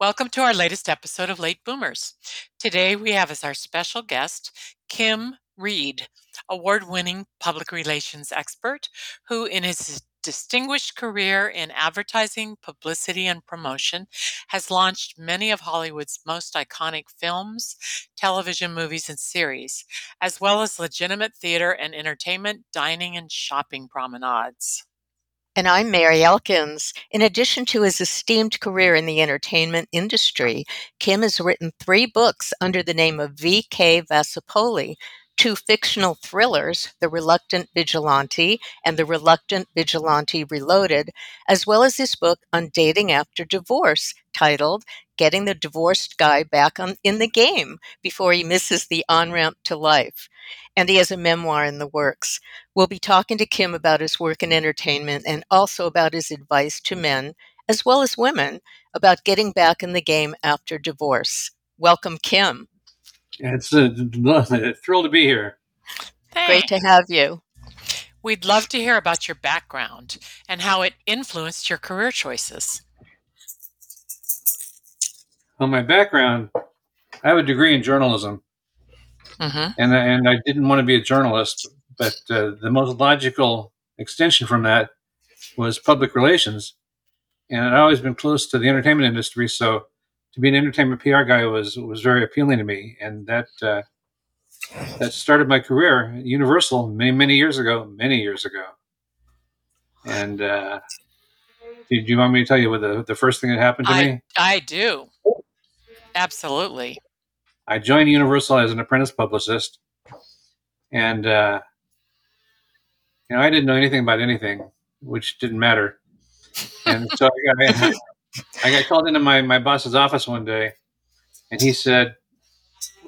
Welcome to our latest episode of Late Boomers. Today we have as our special guest Kim Reed, award winning public relations expert who, in his distinguished career in advertising, publicity, and promotion, has launched many of Hollywood's most iconic films, television movies, and series, as well as legitimate theater and entertainment, dining, and shopping promenades. And I'm Mary Elkins. In addition to his esteemed career in the entertainment industry, Kim has written three books under the name of V.K. Vasapolli, two fictional thrillers, The Reluctant Vigilante and The Reluctant Vigilante Reloaded, as well as his book on dating after divorce titled Getting the Divorced Guy Back on, in the Game Before He Misses the On Ramp to Life and he has a memoir in the works. We'll be talking to Kim about his work in entertainment and also about his advice to men, as well as women, about getting back in the game after divorce. Welcome, Kim. It's a, a thrill to be here. Thanks. Great to have you. We'd love to hear about your background and how it influenced your career choices. Well, my background, I have a degree in journalism, Mm-hmm. and and I didn't want to be a journalist, but uh, the most logical extension from that was public relations, and I'd always been close to the entertainment industry, so to be an entertainment PR guy was was very appealing to me, and that uh, that started my career at Universal many many years ago, many years ago. And uh, do you want me to tell you what the the first thing that happened to I, me? I do. Absolutely. I joined Universal as an apprentice publicist, and uh, you know I didn't know anything about anything, which didn't matter. And so I got, I got called into my my boss's office one day, and he said,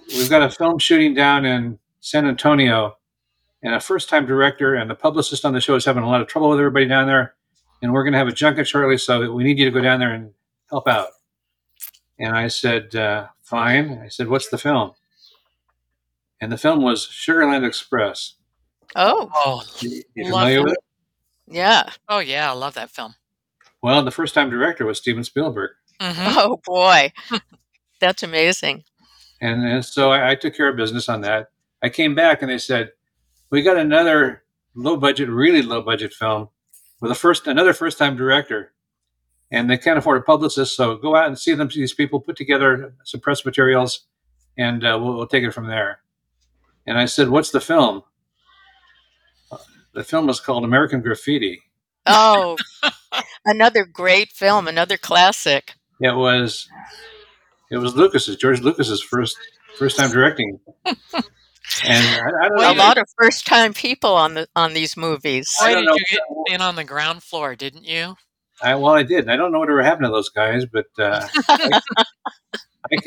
"We've got a film shooting down in San Antonio, and a first time director and the publicist on the show is having a lot of trouble with everybody down there, and we're going to have a junket shortly, so we need you to go down there and help out." And I said, uh, fine. I said, what's the film? And the film was Sugarland Express. Oh, Oh, You, you familiar it. with it? yeah. oh yeah, I love that film. Well, the first time director was Steven Spielberg. Mm-hmm. Oh, boy. That's amazing. And, and so I, I took care of business on that. I came back and they said, we got another low budget, really low budget film with a first, another first time director. And they can't afford a publicist, so go out and see them. These people put together some press materials, and uh, we'll, we'll take it from there. And I said, "What's the film?" The film was called American Graffiti. Oh, another great film, another classic. It was, it was Lucas's George Lucas's first first time directing. And I, I don't A know. lot of first time people on the on these movies. Why did know. you get in on the ground floor, didn't you? I, well, I did. I don't know what whatever happened to those guys, but uh, I,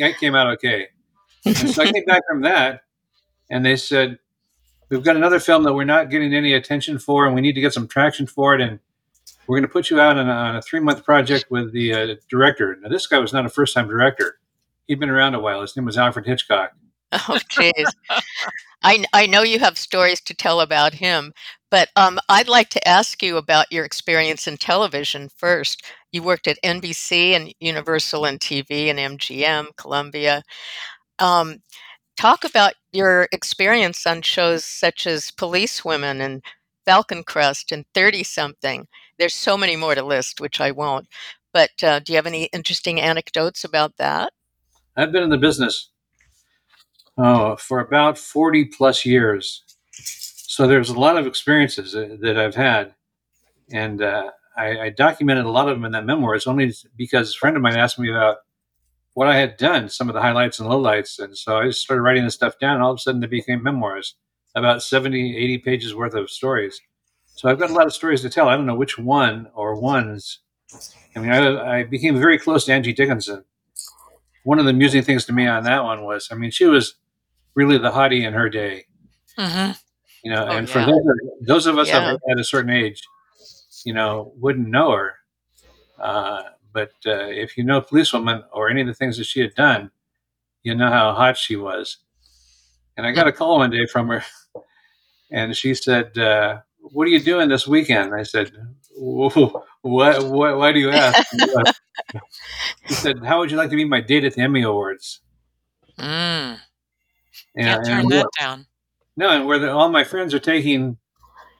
I came out okay. And so I came back from that, and they said, "We've got another film that we're not getting any attention for, and we need to get some traction for it, and we're going to put you out on a, on a three month project with the uh, director." Now, this guy was not a first time director; he'd been around a while. His name was Alfred Hitchcock. Oh. I, I know you have stories to tell about him, but um, I'd like to ask you about your experience in television first. You worked at NBC and Universal and TV and MGM, Columbia. Um, talk about your experience on shows such as Police Women and Falcon Crest and 30 something. There's so many more to list, which I won't. But uh, do you have any interesting anecdotes about that? I've been in the business oh, for about 40 plus years. so there's a lot of experiences that, I've had, and uh, I, I, documented a lot of them in that memoir. It's only because a friend of mine asked me about what I had done, some of the highlights and lowlights, and so I just started writing this stuff down. All of a sudden, they became memoirs, about 70, 80 pages worth of stories. So I've got a lot of stories to tell. I don't know which one or ones. I mean, I, I became very close to Angie Dickinson. One of the amusing things to me on that one was, I mean, she was really the hottie in her day. Mm-hmm. You know, Oh, and for those, those of us Yeah. at a certain age, you know, wouldn't know her. Uh, but uh, if you know Policewoman or any of the things that she had done, you know how hot she was. And I got a call one day from her, and she said, uh, "What are you doing this weekend?" I said, "Whoa, "What? What? Why do you ask?" he said, "How would you like to be my date at the Emmy Awards?" Mm. And, Can't turn and that down. No, and where the, all my friends are taking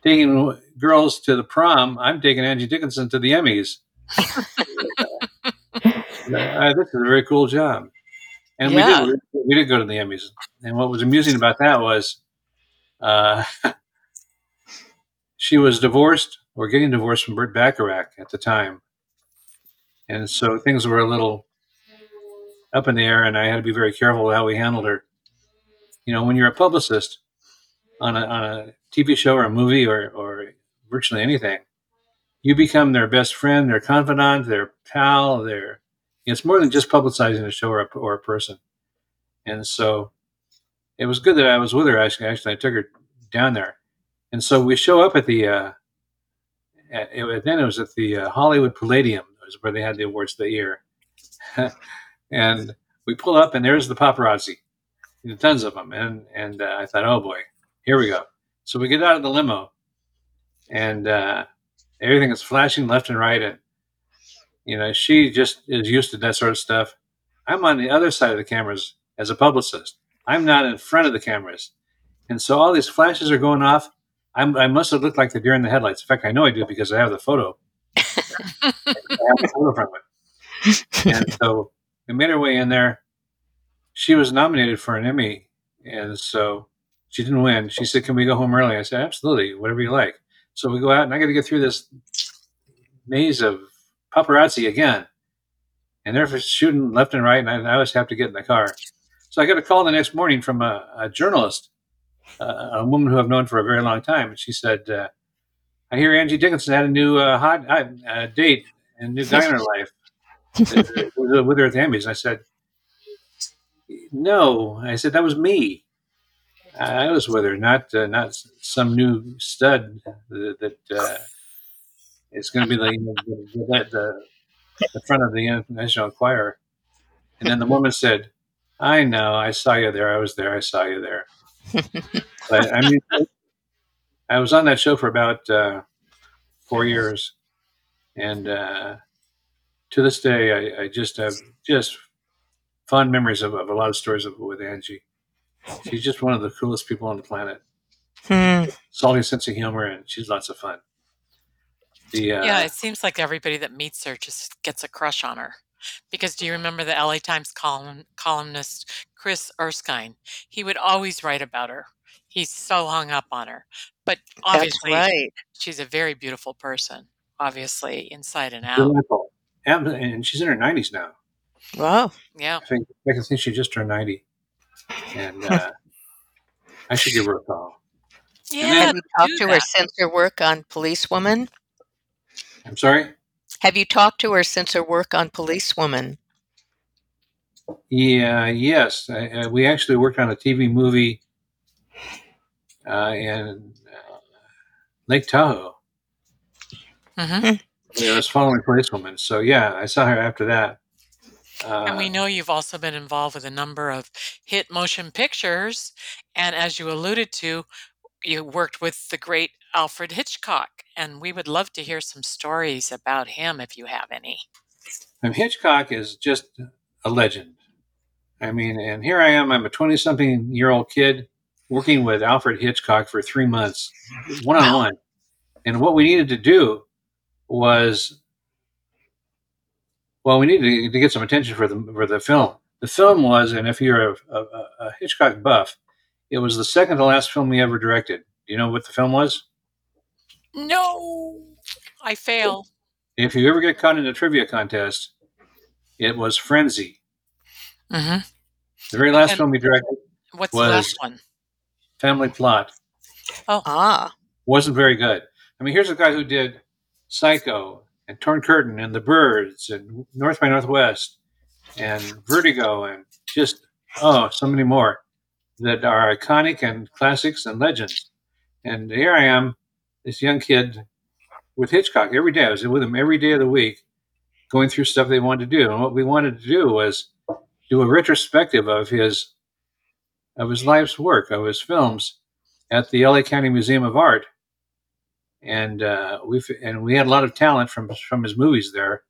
taking girls to the prom, I'm taking Angie Dickinson to the Emmys. Uh, this is a very cool job, and Yeah. we did we did go to the Emmys. And what was amusing about that was, uh, she was divorced or getting divorced from Burt Bacharach at the time, and so things were a little up in the air, and I had to be very careful how we handled her. You know, when you're a publicist on a, on a TV show or a movie or, or virtually anything, you become their best friend, their confidant, their pal. Their it's more than just publicizing a show or a, or a person. And so it was good that I was with her. Actually, actually, I took her down there, and so we show up at the. Uh, at, then it was at the uh, Hollywood Palladium, was where they had the awards of the year, and we pull up, and there's the paparazzi, you know, tons of them, and and uh, I thought, oh boy, here we go. So we get out of the limo, and uh, everything is flashing left and right, and you know she just is used to that sort of stuff. I'm on the other side of the cameras as a publicist. I'm not in front of the cameras, and so all these flashes are going off. I'm, I must have looked like the deer in the headlights. In fact, I know I do because I have the photo. I have the photo from it. And so we made our way in there. She was nominated for an Emmy, and so she didn't win. She said, "Can we go home early?" I said, "Absolutely, whatever you like." So we go out, and I got to get through this maze of paparazzi again, and they're shooting left and right, and I, I always have to get in the car. So I got a call the next morning from a, a journalist, uh, a woman who I've known for a very long time, and she said, uh, "I hear Angie Dickinson had a new uh, hot uh, date and new guy in her life uh, with her at the Emmys." And I said, "No," I said, "That was me." I was with her, not uh, not some new stud that, that uh, is going to be the, the, the, the front of the National Enquirer. And then the woman said, I know, I saw you there. I was there. I saw you there. But I mean, I was on that show for about uh, four years. And uh, to this day, I, I just have just fond memories of, of a lot of stories of, with Angie. She's just one of the coolest people on the planet. Hmm. Salty sense of humor, and she's lots of fun. The, uh, Yeah, it seems like everybody that meets her just gets a crush on her. Because do you remember the LA Times column, columnist Chris Erskine? He would always write about her. He's so hung up on her. But obviously, right. she's a very beautiful person, obviously, inside and out. delightful. And, and she's in her 90s now. Wow. Yeah. I think I think she just turned 90. And uh, I should give her a call. Yeah. Have you talked do to her since her work on Policewoman? I'm sorry? Have you talked to her since her work on Policewoman? Yeah, yes. I, uh, we actually worked on a TV movie uh, in uh, Lake Tahoe. Mhm. It was following Policewoman. So, yeah, I saw her after that. Uh, And we know you've also been involved with a number of hit motion pictures. And as you alluded to, you worked with the great Alfred Hitchcock. And we would love to hear some stories about him if you have any. And Hitchcock is just a legend. I mean, and here I am, I'm a 20 something year old kid working with Alfred Hitchcock for three months, one on one. And what we needed to do was, well, we needed to, get some attention for the, for the film. The film was, and if you're a, a, a Hitchcock buff, it was the second to last film he ever directed. Do you know what the film was? No, I fail. If you ever get caught in a trivia contest, it was Frenzy. hmm The very last And- film he directed, What's the Was- last one? Family Plot, Oh, Ah, wasn't very good. I mean, here's a guy who did Psycho and Torn Curtain and The Birds and North by Northwest and Vertigo and just oh, so many more that are iconic and classics and legends. And here I am, this young kid with Hitchcock every day. I was with him every day of the week, going through stuff they wanted to do. And what we wanted to do was do a retrospective of his of his life's work, of his films, at the LA County Museum of Art. And uh, we and we had a lot of talent from from his movies there,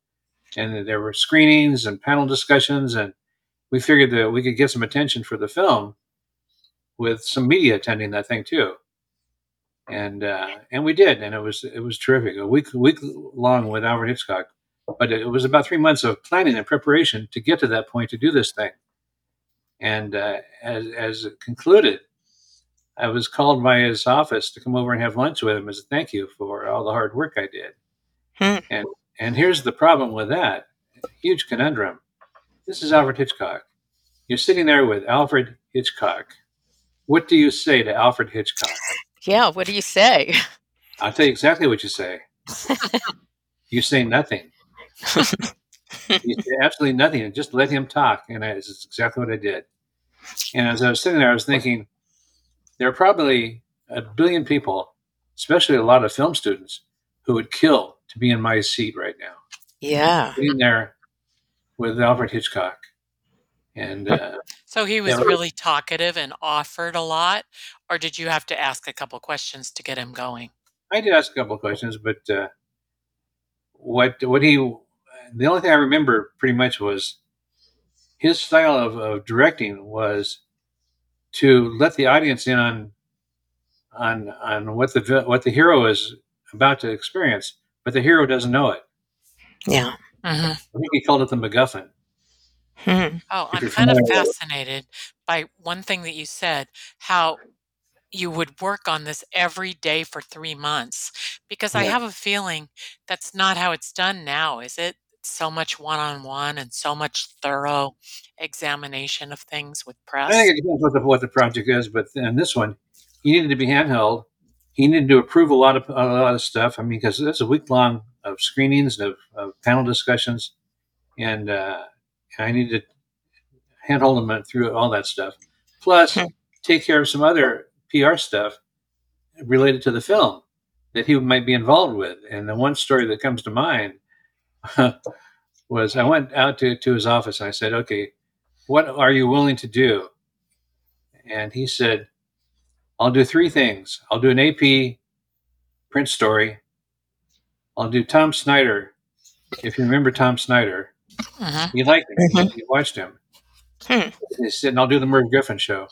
and there were screenings and panel discussions, and we figured that we could get some attention for the film with some media attending that thing too. And uh, and we did, and it was it was terrific. A week week long with Alfred Hitchcock, but it was about three months of planning and preparation to get to that point to do this thing. And uh, as as it concluded, I was called by his office to come over and have lunch with him as a thank you for all the hard work I did. Hmm. And and here's the problem with that huge conundrum. This is Alfred Hitchcock. You're sitting there with Alfred Hitchcock. What do you say to Alfred Hitchcock? Yeah. What do you say? I'll tell you exactly what you say. you say nothing. you say absolutely nothing and just let him talk. And I, this is exactly what I did. And as I was sitting there, I was thinking, there are probably a billion people, especially a lot of film students, who would kill to be in my seat right now, Yeah. sitting there with Alfred Hitchcock. And uh, So he was Yeah. really talkative and offered a lot, or did you have to ask a couple questions to get him going? I did ask a couple of questions, but uh, what what he the only thing I remember pretty much was his style of, of directing was to let the audience in on on on what the what the hero is about to experience, but the hero doesn't know it. Yeah. hmm I think he called it the MacGuffin. Hmm. Oh, I'm kind of familiar with it. fascinated by one thing that you said, how you would work on this every day for three months. Because I have a feeling that's not how it's done now, is it? So much one on one and so much thorough examination of things with press? I press. think it depends what the what the project is, but in this one, he needed to be handheld. He needed to approve a lot of a lot of stuff. I mean, because it's a week long of screenings and of, of panel discussions, and uh, I needed to handhold him through all that stuff. Plus, Hmm. take care of some other PR stuff related to the film that he might be involved with. And the one story that comes to mind was I went out to, to his office and I said, "Okay, what are you willing to do?" And he said, I'll do three things. I'll do an AP print story. I'll do Tom Snyder. If you remember Tom Snyder, Mhm. you liked him. Mhm. You watched him. Hmm. He said, and I'll do the Merv Griffin show.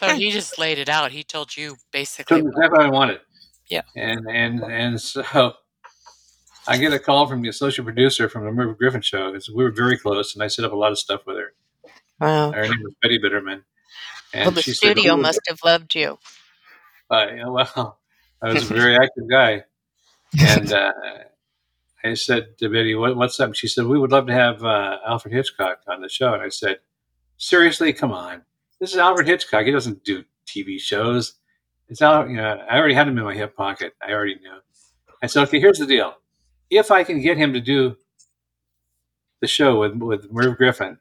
So he just laid it out. He told you basically. exactly what I wanted. Yeah. And and and so I get a call from the associate producer from the Merv Griffin show. 'cause we were very close, and I set up a lot of stuff with her. Wow. Her name was Betty Bitterman. And Well, the said, studio "Who- must have loved you. Uh, yeah, well, I was a very active guy, and uh, I said to Betty, what, "What's up?" She said, "We would love to have uh, Alfred Hitchcock on the show." And I said, "Seriously, come on! This is Alfred Hitchcock. He doesn't do TV shows. It's out. You know, I already had him in my hip pocket. I already knew." I said, "Okay, here's the deal. If I can get him to do the show with with Merv Griffin,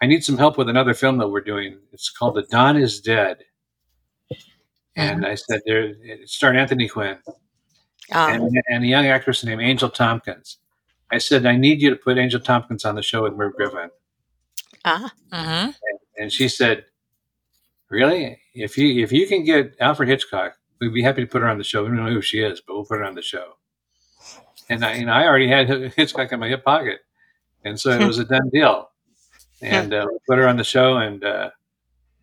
I need some help with another film that we're doing. It's called The Don Is Dead." And I said, there, it starred Anthony Quinn Um, and, and a young actress named Angel Tompkins. I said, I need you to put Angel Tompkins on the show with Merv Griffin. ah, hmm And she said, Really? If you if you can get Alfred Hitchcock, we'd be happy to put her on the show. We don't know who she is, but we'll put her on the show. And I, you know, I already had Hitchcock in my hip pocket, and so it was a done deal. And uh, we put her on the show, and uh,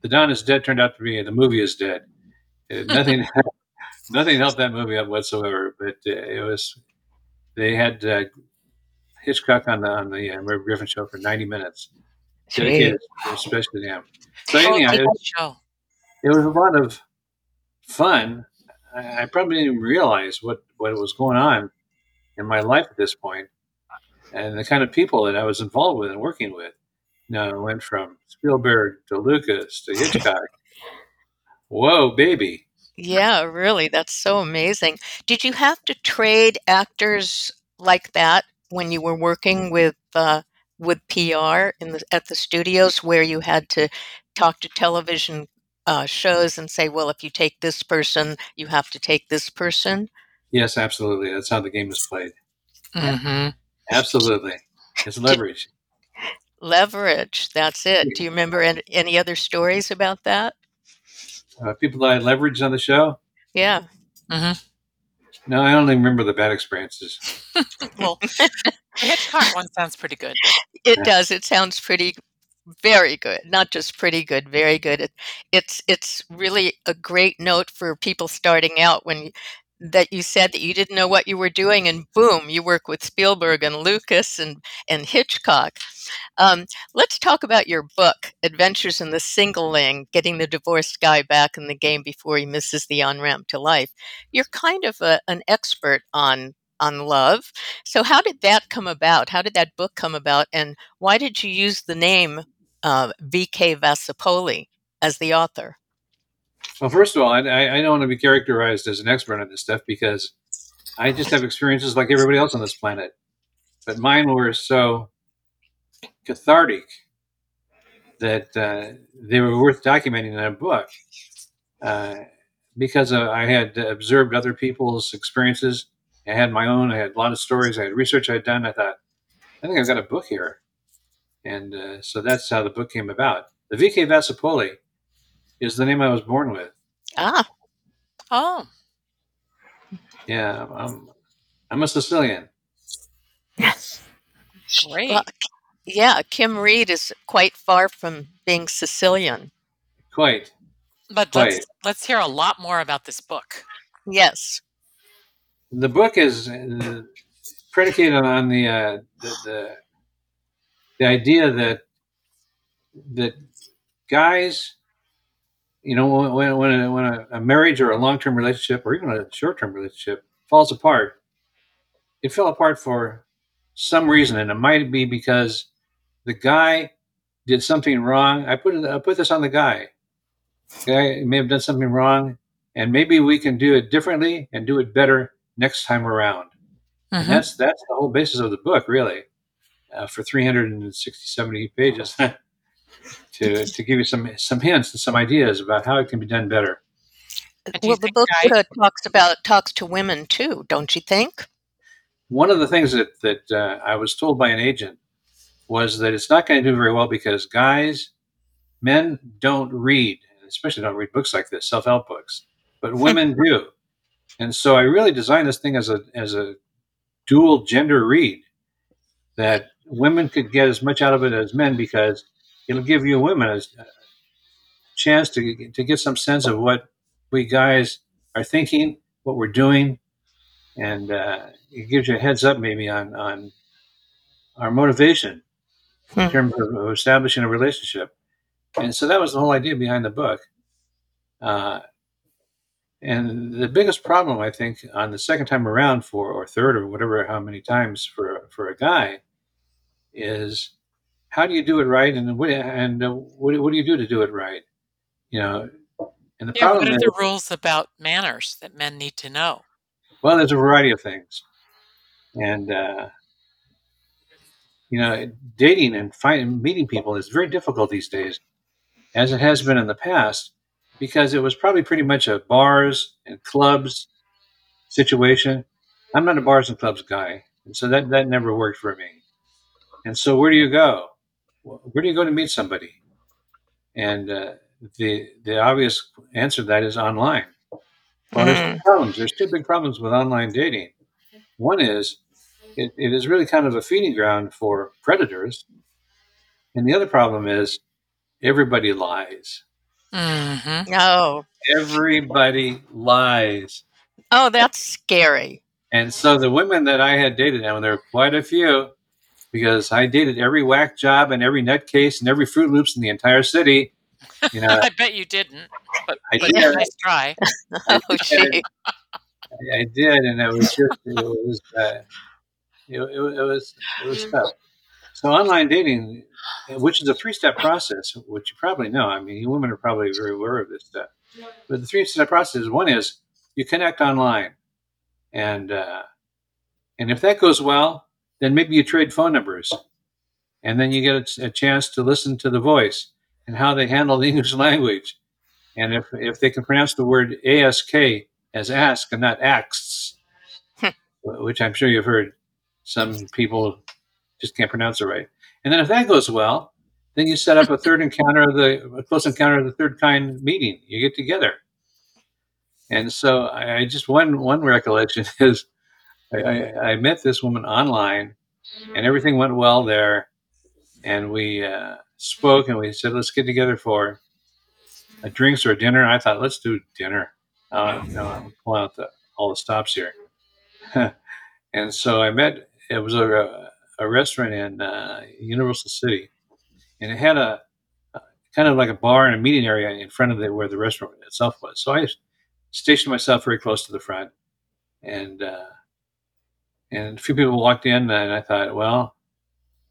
the Don is Dead turned out to be the movie is dead. It, nothing, nothing helped that movie up whatsoever. But uh, it was they had uh, Hitchcock on the on the uh, Griffin show for ninety minutes. Dedicated especially to him. So Oh, anyhow, it, show. it was a lot of fun, I, I probably didn't realize what what was going on in my life at this point, and the kind of people that I was involved with and working with. You know, I went from Spielberg to Lucas to Hitchcock. Whoa, baby! Yeah, really, that's so amazing. Did you have to trade actors like that when you were working with uh, with PR in the at the studios, where you had to talk to television uh, shows and say, "Well, if you take this person, you have to take this person." Yes, absolutely. That's how the game is played. hmm Absolutely, it's leverage. Leverage. That's it. Do you remember any, any other stories about that? Uh, people that I leveraged on the show. Yeah. hmm No, I only remember the bad experiences. Well, the Hitchcock one sounds pretty good. It does. It sounds pretty very good. Not just pretty good, very good. It, it's it's really a great note for people starting out when that you said that you didn't know what you were doing and boom, you work with Spielberg and Lucas and and Hitchcock. Um, let's talk about your book, Adventures in the Singling, getting the divorced guy back in the game before he misses the on ramp to life. You're kind of a, an expert on on love. So how did that come about? How did that book come about? And why did you use the name uh, V.K. Vasapolli as the author? Well, first of all, I, I I don't want to be characterized as an expert on this stuff because I just have experiences like everybody else on this planet. But mine were so cathartic that uh, they were worth documenting in a book uh, because uh, I had observed other people's experiences. I had my own. I had a lot of stories. I had research I'd done. I thought, I think I've got a book here. And uh, so that's how the book came about. The VK Vasapolli is the name I was born with. Ah, Oh, Yeah, I'm, I'm a Sicilian. Yes, great. well, yeah. Kim Reed is quite far from being Sicilian. Quite. But Right. let's let's hear a lot more about this book. Yes. The book is uh, predicated on the, uh, the the the idea that that guys, you know, when when a, when a, marriage or a long term relationship or even a short term relationship falls apart, it fell apart for some reason, and it might be because the guy did something wrong. I put I put this on the guy. The guy may have done something wrong, and maybe we can do it differently and do it better next time around. And Mhm. that's that's the whole basis of the book, really, uh, for 360, 70 pages, to to give you some some hints and some ideas about how it can be done better. And do you Well, the book guys- uh, talks about talks to women too, don't you think? One of the things that that uh, I was told by an agent was that it's not going to do very well because guys, men don't read, especially don't read books like this, self help books, but women do. And so I really designed this thing as a as a dual gender read that women could get as much out of it as men because it'll give you women a chance to to get some sense of what we guys are thinking, what we're doing, and uh, it gives you a heads up maybe on on our motivation in Hmm. terms of, of establishing a relationship. And so that was the whole idea behind the book. Uh, and the biggest problem, I think, on the second time around for, or third, or whatever, how many times for for a guy, is how do you do it right, and what and uh, what, do- what do you do to do it right? You know, and the Yeah, what problem are is, the rules about manners that men need to know? well, there's a variety of things, and uh, you know, dating and finding meeting people is very difficult these days, as it has been in the past, because it was probably pretty much a bars and clubs situation. I'm not a bars and clubs guy, and so that that never worked for me. And so, where do you go? Where do you go to meet somebody? And uh, the the obvious answer to that is online. Well, there's two problems. There's two big problems with online dating. One is it, it is really kind of a feeding ground for predators, and the other problem is everybody lies. Hmm Oh, Everybody lies. oh, that's scary. And so the women that I had dated, and there were quite a few, because I dated every whack job and every nutcase and every Fruit Loops in the entire city. You know, I bet you didn't, but, I but did. nice try. Oh, gee. I did, and it was just it was uh, it, it, it was it was tough. So online dating, which is a three-step process, which you probably know. I mean, women are probably very aware of this stuff. But the three-step process is one is you connect online, and uh, and if that goes well, then maybe you trade phone numbers, and then you get a, a chance to listen to the voice and how they handle the English language, and if if they can pronounce the word ask as ask and not asks, which I'm sure you've heard some people just can't pronounce it right. And then if that goes well, then you set up a third encounter of the close encounter of the third kind meeting. You get together. And so I, I just one one recollection is I, I, I met this woman online and everything went well there. And we uh, spoke and we said, let's get together for a drinks or a dinner. And I thought, let's do dinner. Uh, I'm pulling out the, all the stops here. and so I met, it was a, a restaurant in uh, Universal City, and it had a, a, kind of like a bar and a meeting area in front of the, where the restaurant itself was. So I stationed myself very close to the front, and uh, and a few people walked in, and I thought, well,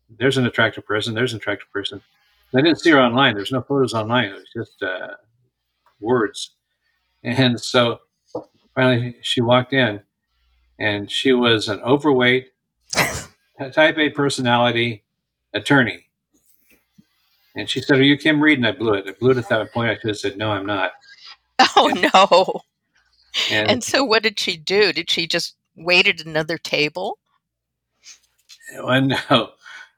there's an attractive person. There's an attractive person. I didn't see her online. There's no photos online. It was just uh, words. And so finally, she walked in, and she was an overweight, type A personality attorney. And she said, Are you Kim Reed? And I blew it. I blew it at that point. I should have said, No, I'm not. Oh, no. And, And so, what did she do? Did she just wait at another table? Oh, well, no.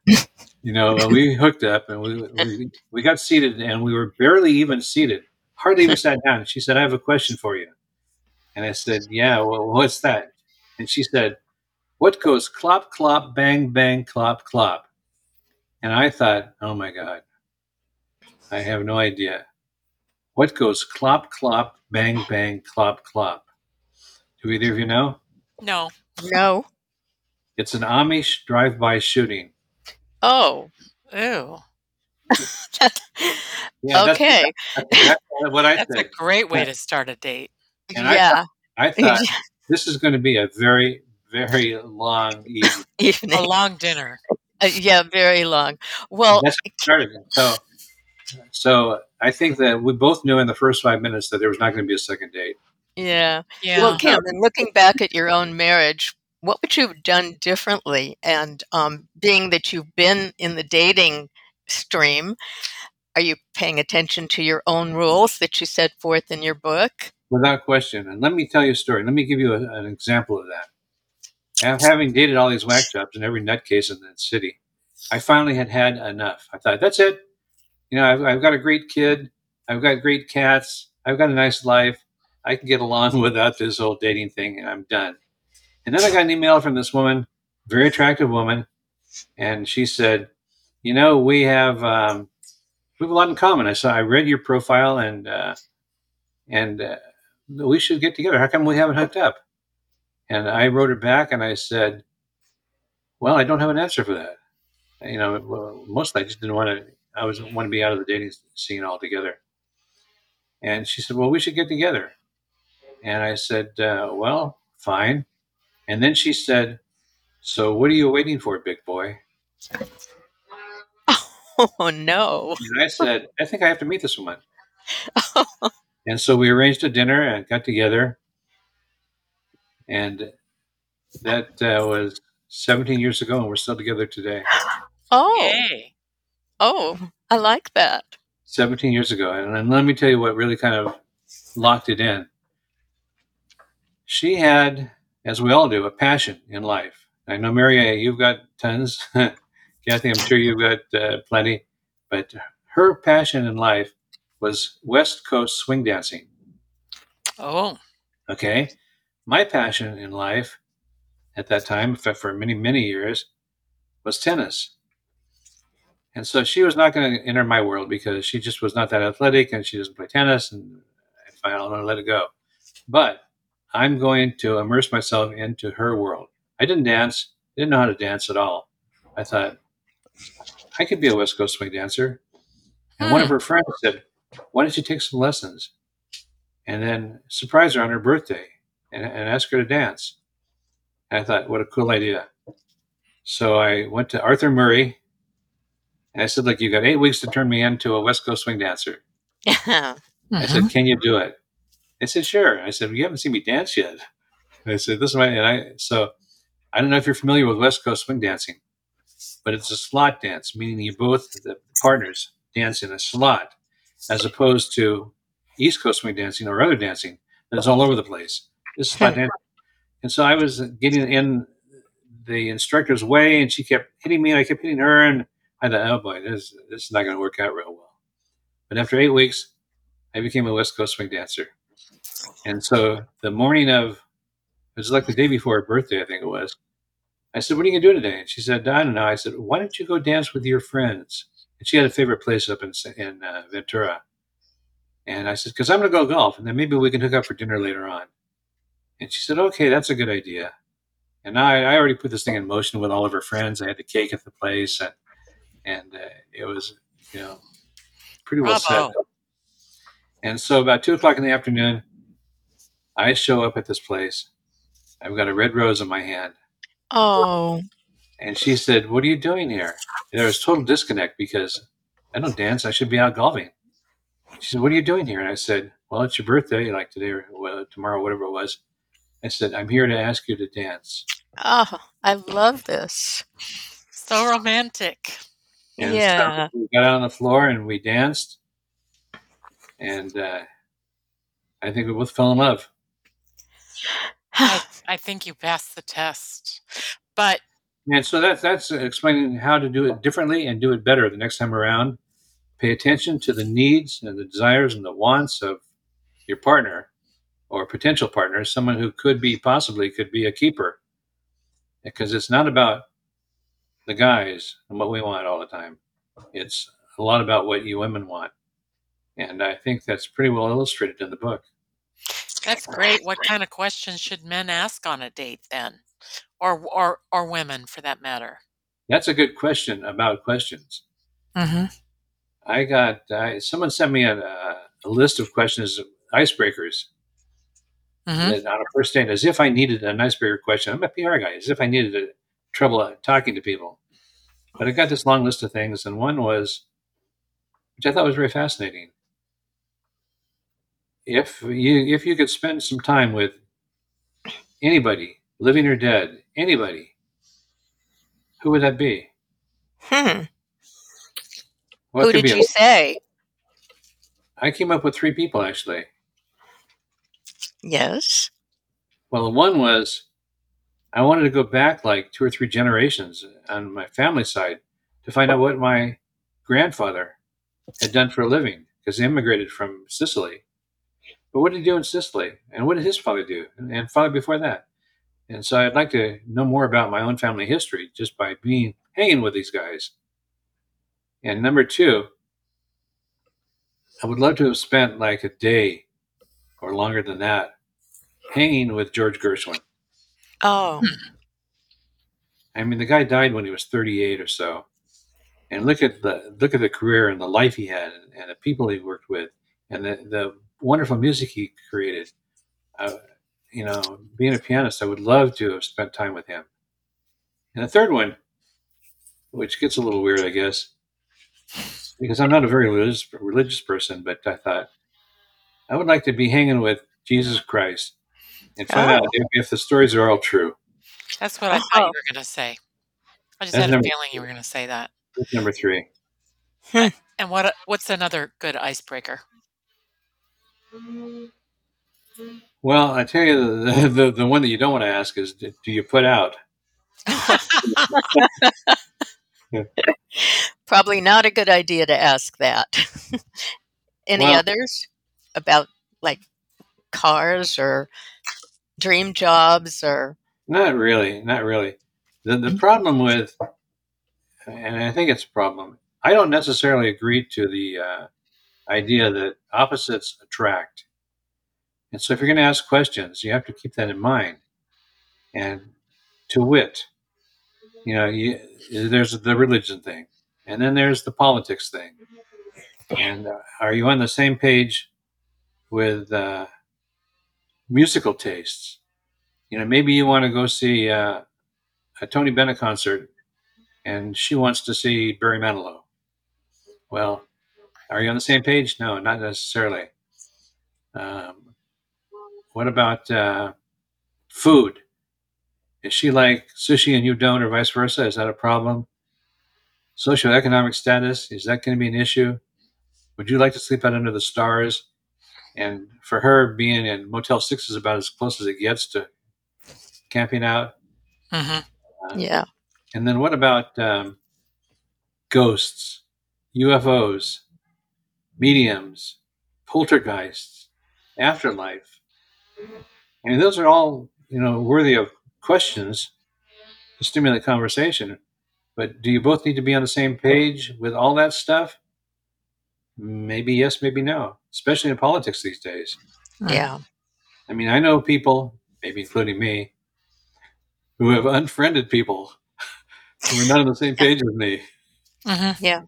you know, we hooked up and we, we, we got seated and we were barely even seated, hardly even sat down. She said, I have a question for you. And I said, Yeah, well, what's that? And she said, What goes clop, clop, bang, bang, clop, clop? And I thought, Oh my God, I have no idea. What goes clop, clop, bang, bang, clop, clop? Do either of you know? No. No. It's an Amish drive by shooting. Oh, Ew. Yeah, that's- okay. That's what I That's a great way to start a date. And I yeah. I thought this is going to be a very, very long evening. A long dinner. Uh, yeah, very long. Well, That's how it started. So, so I think that we both knew in the first five minutes that there was not going to be a second date. yeah. Yeah. Well, Kim, and looking back at your own marriage, what would you have done differently? And um, being that you've been in the dating stream, are you paying attention to your own rules that you set forth in your book? Without question. And let me tell you a story. Let me give you a, an example of that. Af- Having dated all these whack jobs and every nutcase in that city, I finally had had enough. I thought, that's it. You know, I've, I've got a great kid. I've got great cats. I've got a nice life. I can get along without this whole dating thing, and I'm done. And then I got an email from this woman, very attractive woman, and she said, "You know, we have um, we have a lot in common." I saw, I read your profile, and uh, and uh, we should get together. How come we haven't hooked up? And I wrote her back and I said, well, I don't have an answer for that. You know, mostly I just didn't want to, I was want to be out of the dating scene altogether. And she said, well, we should get together. And I said, uh, well, fine. And then she said, so what are you waiting for, big boy? Oh, no. And I said, I think I have to meet this woman. And so we arranged a dinner and got together. And that uh, was 17 years ago, and we're still together today. Oh, Yay. oh, I like that. 17 years ago. And, and let me tell you what really kind of locked it in. She had, as we all do, a passion in life. I know, Mary, you've got tons. Kathy, I'm sure you've got uh, plenty. But her passion in life was West Coast swing dancing. Oh. Okay. My passion in life at that time, for, many, many years, was tennis. And so she was not going to enter my world because she just was not that athletic and she doesn't play tennis. And I finally let, let it go. But I'm going to immerse myself into her world. I didn't dance, didn't know how to dance at all. I thought, I could be a West Coast swing dancer. And one of hmm. her friends said, why don't you take some lessons and then surprise her on her birthday and, and ask her to dance? And I thought, what a cool idea. So I went to Arthur Murray and I said, look, you got eight weeks to turn me into a West Coast swing dancer. I Mm-hmm. said, can you do it? I said, sure. I said, well, you haven't seen me dance yet. And I said, this is my, and I, so I don't know if you're familiar with West Coast swing dancing, but it's a slot dance, meaning you both, the partners, dance in a slot, as opposed to East Coast swing dancing or other dancing that's all over the place. This is dancing. And so I was getting in the instructor's way, and she kept hitting me, and I kept hitting her, and I thought, oh boy, this, this is not going to work out real well. But after eight weeks, I became a West Coast swing dancer. And so the morning of, it was like the day before her birthday, I think it was. I said, What are you going to do today? And she said, I don't know. I said, Why don't you go dance with your friends? And she had a favorite place up in, in uh, Ventura. And I said, Because I'm going to go golf, and then maybe we can hook up for dinner later on. And she said, Okay, that's a good idea. And I, I already put this thing in motion with all of her friends. I had the cake at the place, and, and uh, it was, you know, pretty well set. And so about two o'clock in the afternoon, I show up at this place. I've got a red rose in my hand. Oh. And she said, What are you doing here? And there was total disconnect because I don't dance. I should be out golfing. She said, What are you doing here? And I said, Well, it's your birthday, like today or well, tomorrow, whatever it was. I said, I'm here to ask you to dance. Oh, I love this. So romantic. And Yeah. so we got on the floor and we danced. And uh, I think we both fell in love. I, I think you passed the test. But And so that's that's explaining how to do it differently and do it better the next time around. Pay attention to the needs and the desires and the wants of your partner or potential partner, someone who could be possibly could be a keeper. Because it's not about the guys and what we want all the time. It's a lot about what you women want. And I think that's pretty well illustrated in the book. that's great. What kind of questions should men ask on a date then? Or or or women for that matter? That's a good question about questions. Mm-hmm. I got I, someone sent me a, a list of questions, icebreakers Mm-hmm. on a first date, as if I needed an icebreaker question. I'm a PR guy, as if I needed a, trouble uh, talking to people. But I got this long list of things, and one was, which I thought was very fascinating. If you if you could spend some time with anybody, living or dead, anybody, who would that be? Hmm. Well, Who did be a- you say? I came up with three people actually. Yes. Well, one was I wanted to go back like two or three generations on my family side to find out what my grandfather had done for a living because he immigrated from Sicily. But what did he do in Sicily? And what did his father do? And, and father before that? And so I'd like to know more about my own family history just by being hanging with these guys. And number two, I would love to have spent like a day or longer than that hanging with George Gershwin. Oh. I mean, the guy died when he was 38 or so. And look at the look at the career and the life he had, and, and the people he worked with, and the, the wonderful music he created. Uh, you know, being a pianist, I would love to have spent time with him. And the third one, which gets a little weird, I guess, because I'm not a very religious religious person, but I thought I would like to be hanging with Jesus Christ and find Oh. out if, if the stories are all true. That's what I oh. thought Oh. you were going to say. I just That's had a number- feeling you were going to say that. That's number three. And what what's another good icebreaker? Well, I tell you, the, the the one that you don't want to ask is, do you put out? Probably not a good idea to ask that. Any Well- others about like cars or dream jobs or Not really, not really. The the problem with, and I think it's a problem. I don't necessarily agree to the uh, idea that opposites attract. And so, if you're going to ask questions, you have to keep that in mind. And to wit, you know, you, there's the religion thing, and then there's the politics thing, And uh, are you on the same page with uh, musical tastes? You know, maybe you want to go see uh, a Tony Bennett concert, and she wants to see Barry Manilow. Well, are you on the same page? No, not necessarily. Um, what about uh, food? Is she like sushi and you don't, or vice versa? Is that a problem? Socioeconomic status, is that going to be an issue? Would you like to sleep out under the stars? And for her, being in Motel 6 is about as close as it gets to camping out. hmm Yeah. And then what about um, ghosts, UFOs, mediums, poltergeists, afterlife? I mean, those are all you know worthy of questions to stimulate conversation. But do you both need to be on the same page with all that stuff? Maybe yes, maybe no. Especially in politics these days. Yeah. I mean, I know people, maybe including me, who have unfriended people who are not on the same page with me. hmm Yeah.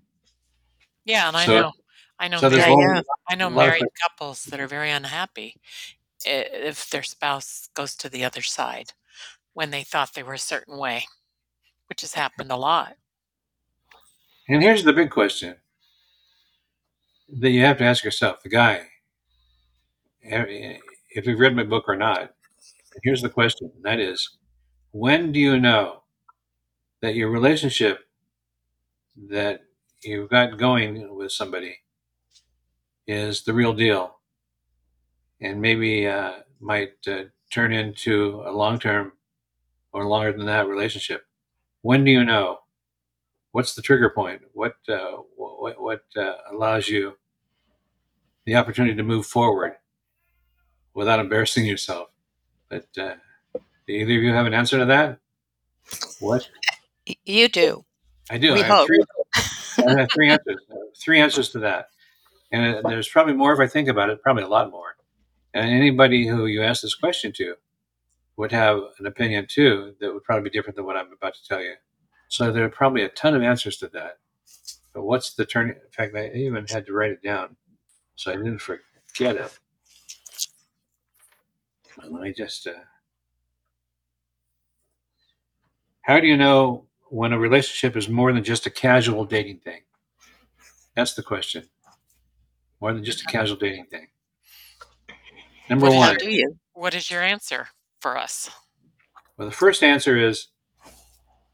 Yeah, and I So- know, I know, So Yeah, married, all- yeah. I know a lot of married couples that are very unhappy if their spouse goes to the other side when they thought they were a certain way, which has happened a lot. And here's the big question that you have to ask yourself, the guy, if you've read my book or not. Here's the question, and that is, when do you know that your relationship that you've got going with somebody is the real deal and maybe uh, might uh, turn into a long-term or longer than that relationship? When do you know? What's the trigger point? What uh, what what uh, allows you the opportunity to move forward without embarrassing yourself? But uh, do either of you have an answer to that? What You do. I do. We I have hope. three. I have three answers. Three answers to that, and uh, there's probably more if I think about it. Probably a lot more. And anybody who you ask this question to would have an opinion too that would probably be different than what I'm about to tell you. So there are probably a ton of answers to that. But what's the turning? In fact, I even had to write it down so I didn't forget it. Let me just. Uh, how do you know when a relationship is more than just a casual dating thing? That's the question. More than just a casual dating thing. Number What is one. do you? What is your answer for us? Well, the first answer is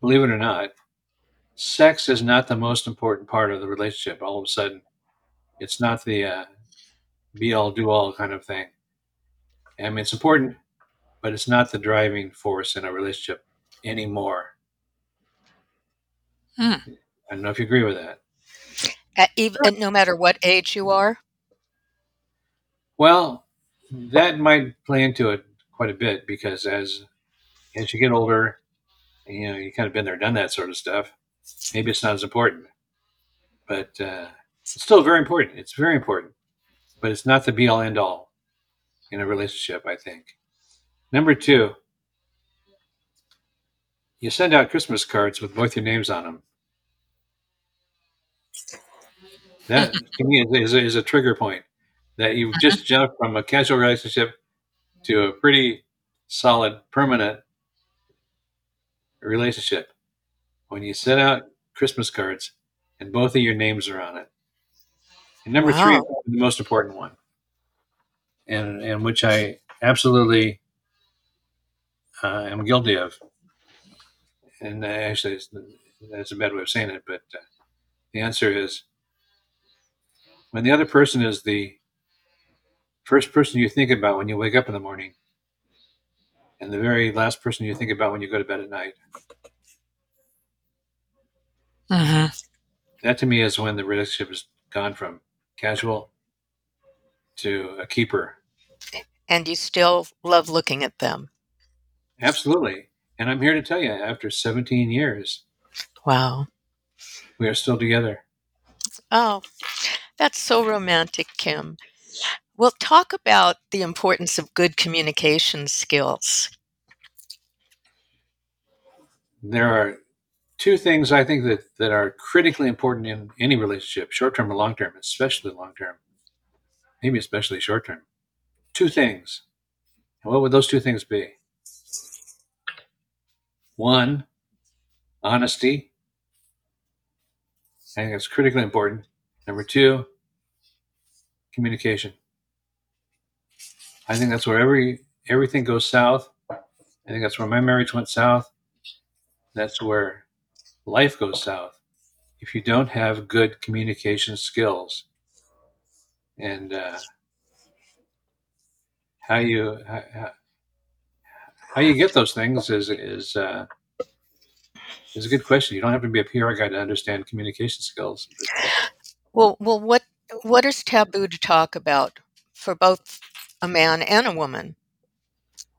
believe it or not, sex is not the most important part of the relationship. All of a sudden, it's not the uh, be all, do all kind of thing. I mean, it's important, but it's not the driving force in a relationship anymore. Hmm. I don't know if you agree with that. At even, at no matter what age you are. Well, that might play into it quite a bit because as as you get older, you know, you kind of been there, done that sort of stuff. Maybe it's not as important, but uh, it's still very important. It's very important, but it's not the be all end all in a relationship. I think. Number two, you send out Christmas cards with both your names on them. That to me is, is, a, is a trigger point that you've uh-huh. just jumped from a casual relationship to a pretty solid permanent relationship when you send out Christmas cards and both of your names are on it. And number three, Wow. the most important one, and and which I absolutely uh, am guilty of. And actually, that's a bad way of saying it, but uh, the answer is when the other person is the first person you think about when you wake up in the morning, and the very last person you think about when you go to bed at night. hmm That to me is when the relationship has gone from casual to a keeper. And you still love looking at them. Absolutely. And I'm here to tell you, after 17 years, Wow. we are still together. Oh, that's so romantic, Kim. Well, talk about the importance of good communication skills. There are two things I think that, that are critically important in any relationship, short term or long term, especially long term, maybe especially short term. Two things. What would those two things be? One, honesty. I think that's critically important. Number two, communication. I think that's where every everything goes south. I think that's where my marriage went south. That's where life goes south if you don't have good communication skills and uh, how you how, how you get those things is is uh, is a good question. You don't have to be a PR guy to understand communication skills. Well, well, what what is taboo to talk about for both a man and a woman?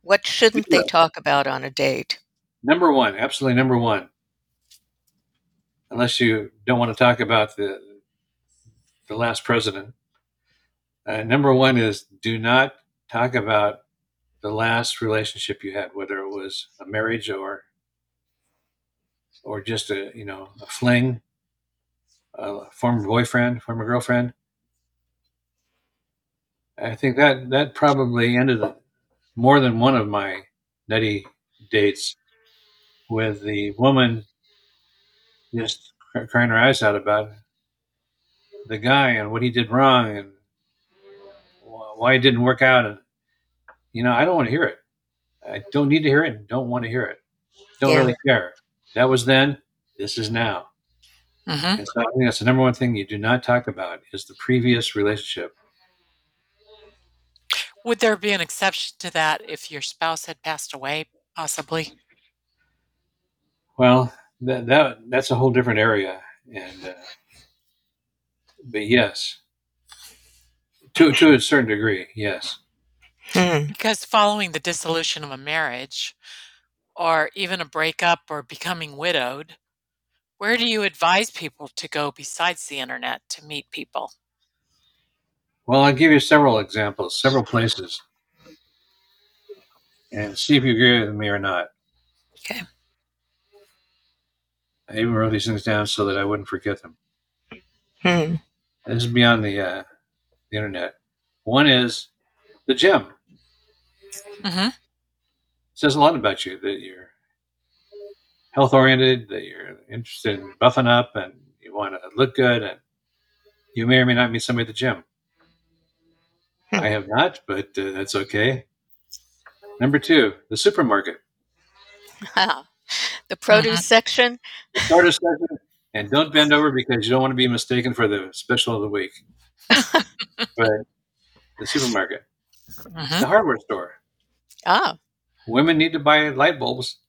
What shouldn't they talk about on a date? Number one, absolutely number one. Unless you don't want to talk about the the last president. Uh, number one is do not talk about the last relationship you had, whether it was a marriage or or just a you know a fling, a former boyfriend, former girlfriend. I think that that probably ended more than one of my nutty dates with the woman just crying her eyes out about the guy and what he did wrong and why it didn't work out. And you know, I don't want to hear it. I don't need to hear it. And don't want to hear it. Don't Yeah. really care. That was then. This is now. hmm And so I think that's the number one thing you do not talk about is the previous relationship. Would there be an exception to that if your spouse had passed away, possibly? Well, that, that that's a whole different area, and uh, but yes, to to a certain degree, yes. Hmm. Because following the dissolution of a marriage, or even a breakup or becoming widowed, where do you advise people to go besides the internet to meet people? Well, I'll give you several examples, several places, and see if you agree with me or not. Okay. I even wrote these things down so that I wouldn't forget them. Hmm. This is beyond the uh, the internet. One is the gym. hmm says a lot about you that you're health oriented, that you're interested in buffing up, and you want to look good, and you may or may not meet somebody at the gym. Hmm. I have not, but uh, that's okay. Number two, the supermarket. the produce section. Start a session and don't bend over because you don't want to be mistaken for the special of the week. but the supermarket, hmm the hardware store. Ah. Women need to buy light bulbs.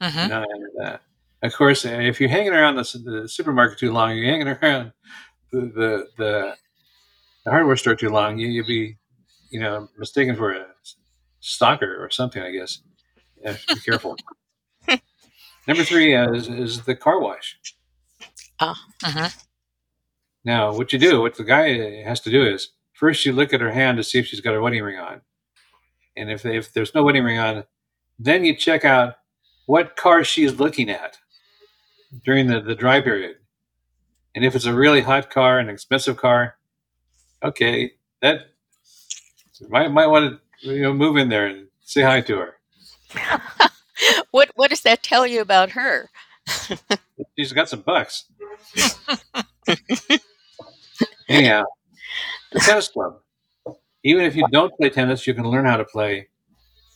hmm uh, of course, uh, if you're hanging around the, the supermarket too long, you're hanging around the the, the, the hardware store too long, you, you'll be, you know, mistaken for a stalker or something. I guess. You have to be careful. Number three is, is the car wash. hmm Now, what you do, what the guy has to do is first you look at her hand to see if she's got her wedding ring on, and if if there's no wedding ring on, then you check out what car she's looking at during the, the dry period. And if it's a really hot car, an expensive car, okay, that might might want to you know move in there and say hi to her. what what does that tell you about her? She's got some bucks. Anyhow, the tennis club. Even if you don't play tennis, you can learn how to play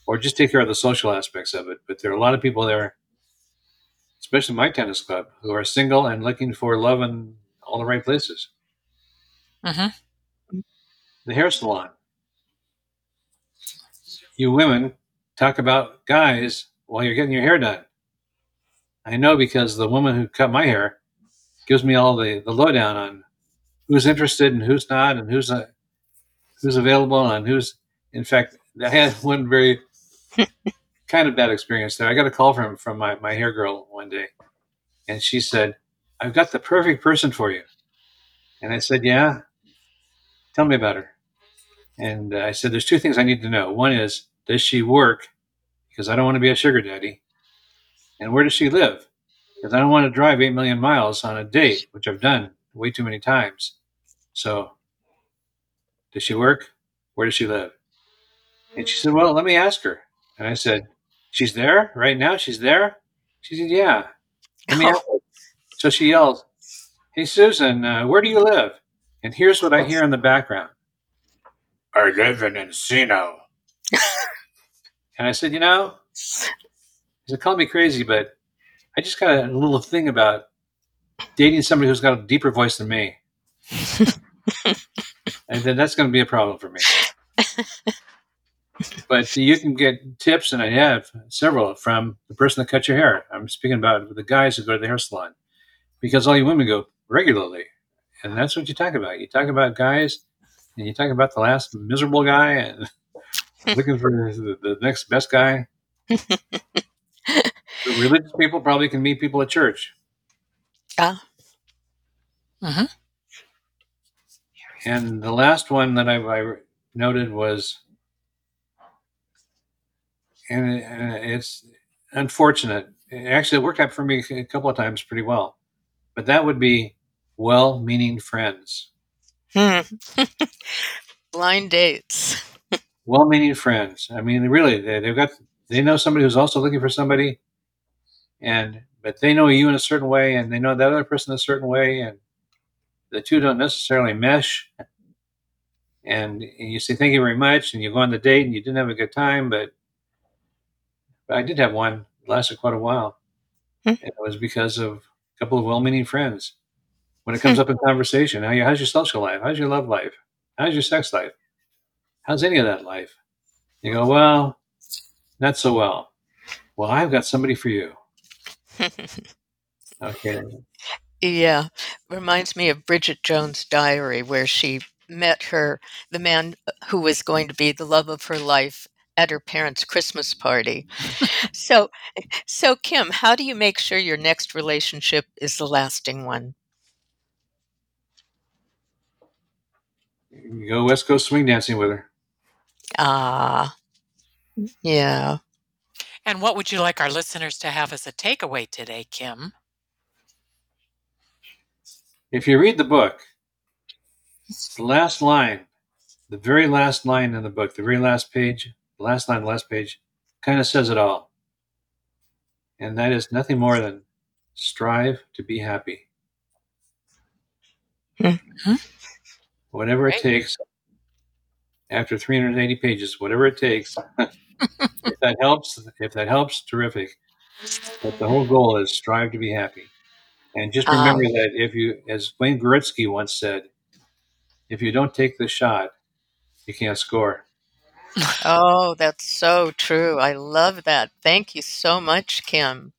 or just take care of the social aspects of it. But there are a lot of people there, especially my tennis club, who are single and looking for love in all the right places. hmm The hair salon. You women talk about guys while you're getting your hair done. I know because the woman who cut my hair gives me all the, the lowdown on who's interested and who's not and who's uh, who's available and who's in fact I had one very kind of bad experience there. I got a call from from my, my hair girl one day and she said, I've got the perfect person for you. And I said, Yeah. Tell me about her. And uh, I said, There's two things I need to know. One is, does she work? Because I don't want to be a sugar daddy. And where does she live? Because I don't want to drive 8 million miles on a date, which I've done way too many times. So, does she work? Where does she live? And she said, Well, let me ask her. And I said, She's there right now? She's there? She said, Yeah. Let me ask her. So she yells, Hey, Susan, uh, where do you live? And here's what I hear in the background I live in Encino. and I said, You know, he said, Call me crazy, but I just got a little thing about dating somebody who's got a deeper voice than me. and then that's going to be a problem for me. but you can get tips, and I have several from the person that cut your hair. I'm speaking about the guys who go to the hair salon because all you women go regularly. And that's what you talk about. You talk about guys, and you talk about the last miserable guy and looking for the, the next best guy. religious people probably can meet people at church. Ah. Mm-hmm. And the last one that I, I noted was, and, it, and it's unfortunate. Actually, it worked out for me a couple of times pretty well, but that would be well-meaning friends. Hmm. Blind dates. Well-meaning friends. I mean, really, they, they've got they know somebody who's also looking for somebody, and but they know you in a certain way, and they know that other person a certain way, and the two don't necessarily mesh. And, and you say thank you very much, and you go on the date, and you didn't have a good time, but, but I did have one. It lasted quite a while. Hmm. It was because of a couple of well-meaning friends. When it comes up in conversation, how you, how's your social life? How's your love life? How's your sex life? How's any of that life? You go, well, not so well. Well, I've got somebody for you. Okay. Yeah, reminds me of Bridget Jones' Diary, where she met her the man who was going to be the love of her life at her parents' Christmas party. so, so Kim, how do you make sure your next relationship is the lasting one? You go West Coast swing dancing with her. Ah, yeah. And what would you like our listeners to have as a takeaway today, Kim? If you read the book, the last line, the very last line in the book, the very last page, the last line, the last page, kind of says it all. And that is nothing more than strive to be happy. Mhm. Whatever it Right. takes, after 380 pages, whatever it takes. if that helps, if that helps, terrific. But the whole goal is strive to be happy. And just Ah. remember that if you, as Wayne Gretzky once said, if you don't take the shot, you can't score. Oh, that's so true. I love that. Thank you so much, Kim.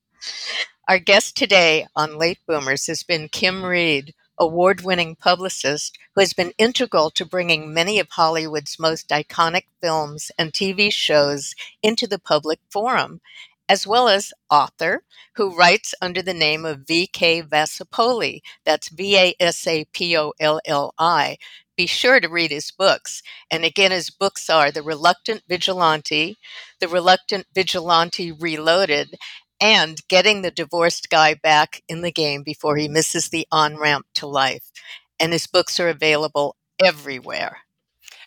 Our guest today on Late Boomers has been Kim Reed, award winning publicist who has been integral to bringing many of Hollywood's most iconic films and TV shows into the public forum, as well as author who writes under the name of V.K. Vasapolli. That's V A S A P O L L I. Be sure to read his books. And again, his books are The Reluctant Vigilante, The Reluctant Vigilante Reloaded, and Getting the Divorced Guy Back in the Game Before He Misses the On Ramp to Life. And his books are available everywhere.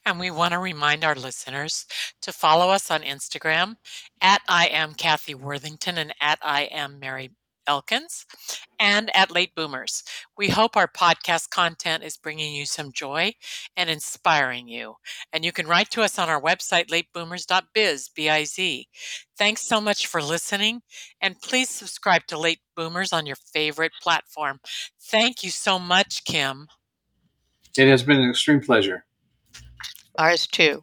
And we want to remind our listeners to follow us on Instagram at I am Kathy Worthington and at I am Mary Elkins and at Late Boomers. We hope our podcast content is bringing you some joy and inspiring you. And you can write to us on our website, lateboomers.biz, B-I-Z. Thanks so much for listening. And please subscribe to Late Boomers on your favorite platform. Thank you so much, Kim. It has been an extreme pleasure. Ours too.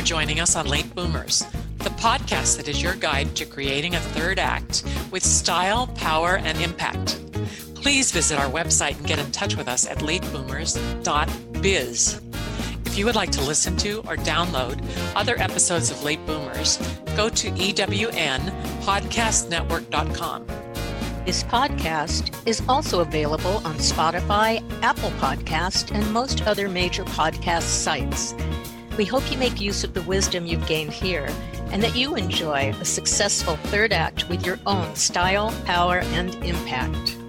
For joining us on Late Boomers, the podcast that is your guide to creating a third act with style, power, and impact. Please visit our website and get in touch with us at lateboomers.biz. If you would like to listen to or download other episodes of Late Boomers, go to ewnpodcastnetwork.com. This podcast is also available on Spotify, Apple Podcast, and most other major podcast sites. We hope you make use of the wisdom you've gained here and that you enjoy a successful third act with your own style, power, and impact.